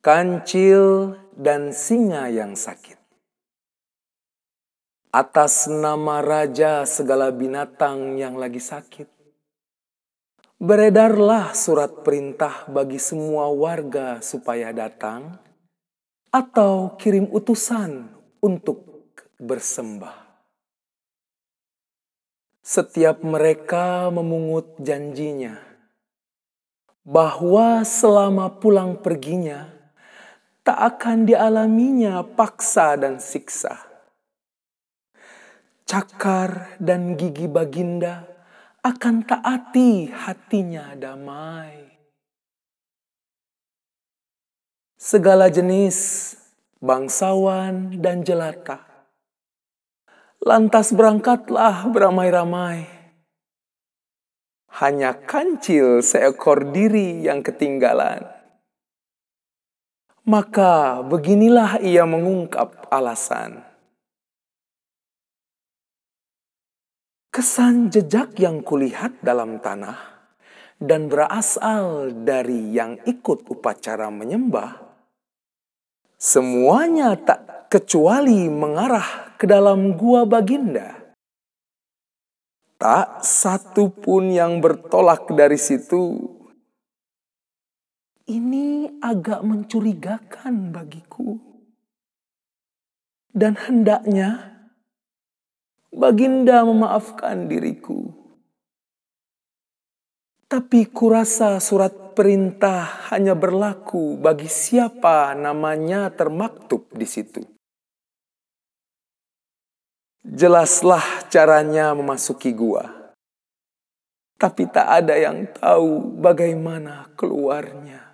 kancil, dan singa yang sakit. Atas nama raja segala binatang yang lagi sakit, beredarlah surat perintah bagi semua warga supaya datang, atau kirim utusan untuk bersembah. Setiap mereka memungut janjinya bahwa selama pulang perginya tak akan dialaminya paksa dan siksa cakar dan gigi baginda akan taati hatinya damai. Segala jenis bangsawan dan jelata. Lantas berangkatlah beramai-ramai. Hanya kancil seekor diri yang ketinggalan. Maka beginilah ia mengungkap alasan. Kesan jejak yang kulihat dalam tanah dan berasal dari yang ikut upacara menyembah, semuanya tak kecuali mengarah ke dalam gua baginda. Tak satu pun yang bertolak dari situ. Ini agak mencurigakan bagiku. Dan hendaknya Baginda memaafkan diriku. Tapi kurasa surat perintah hanya berlaku bagi siapa namanya termaktub di situ. Jelaslah caranya memasuki gua. Tapi tak ada yang tahu bagaimana keluarnya.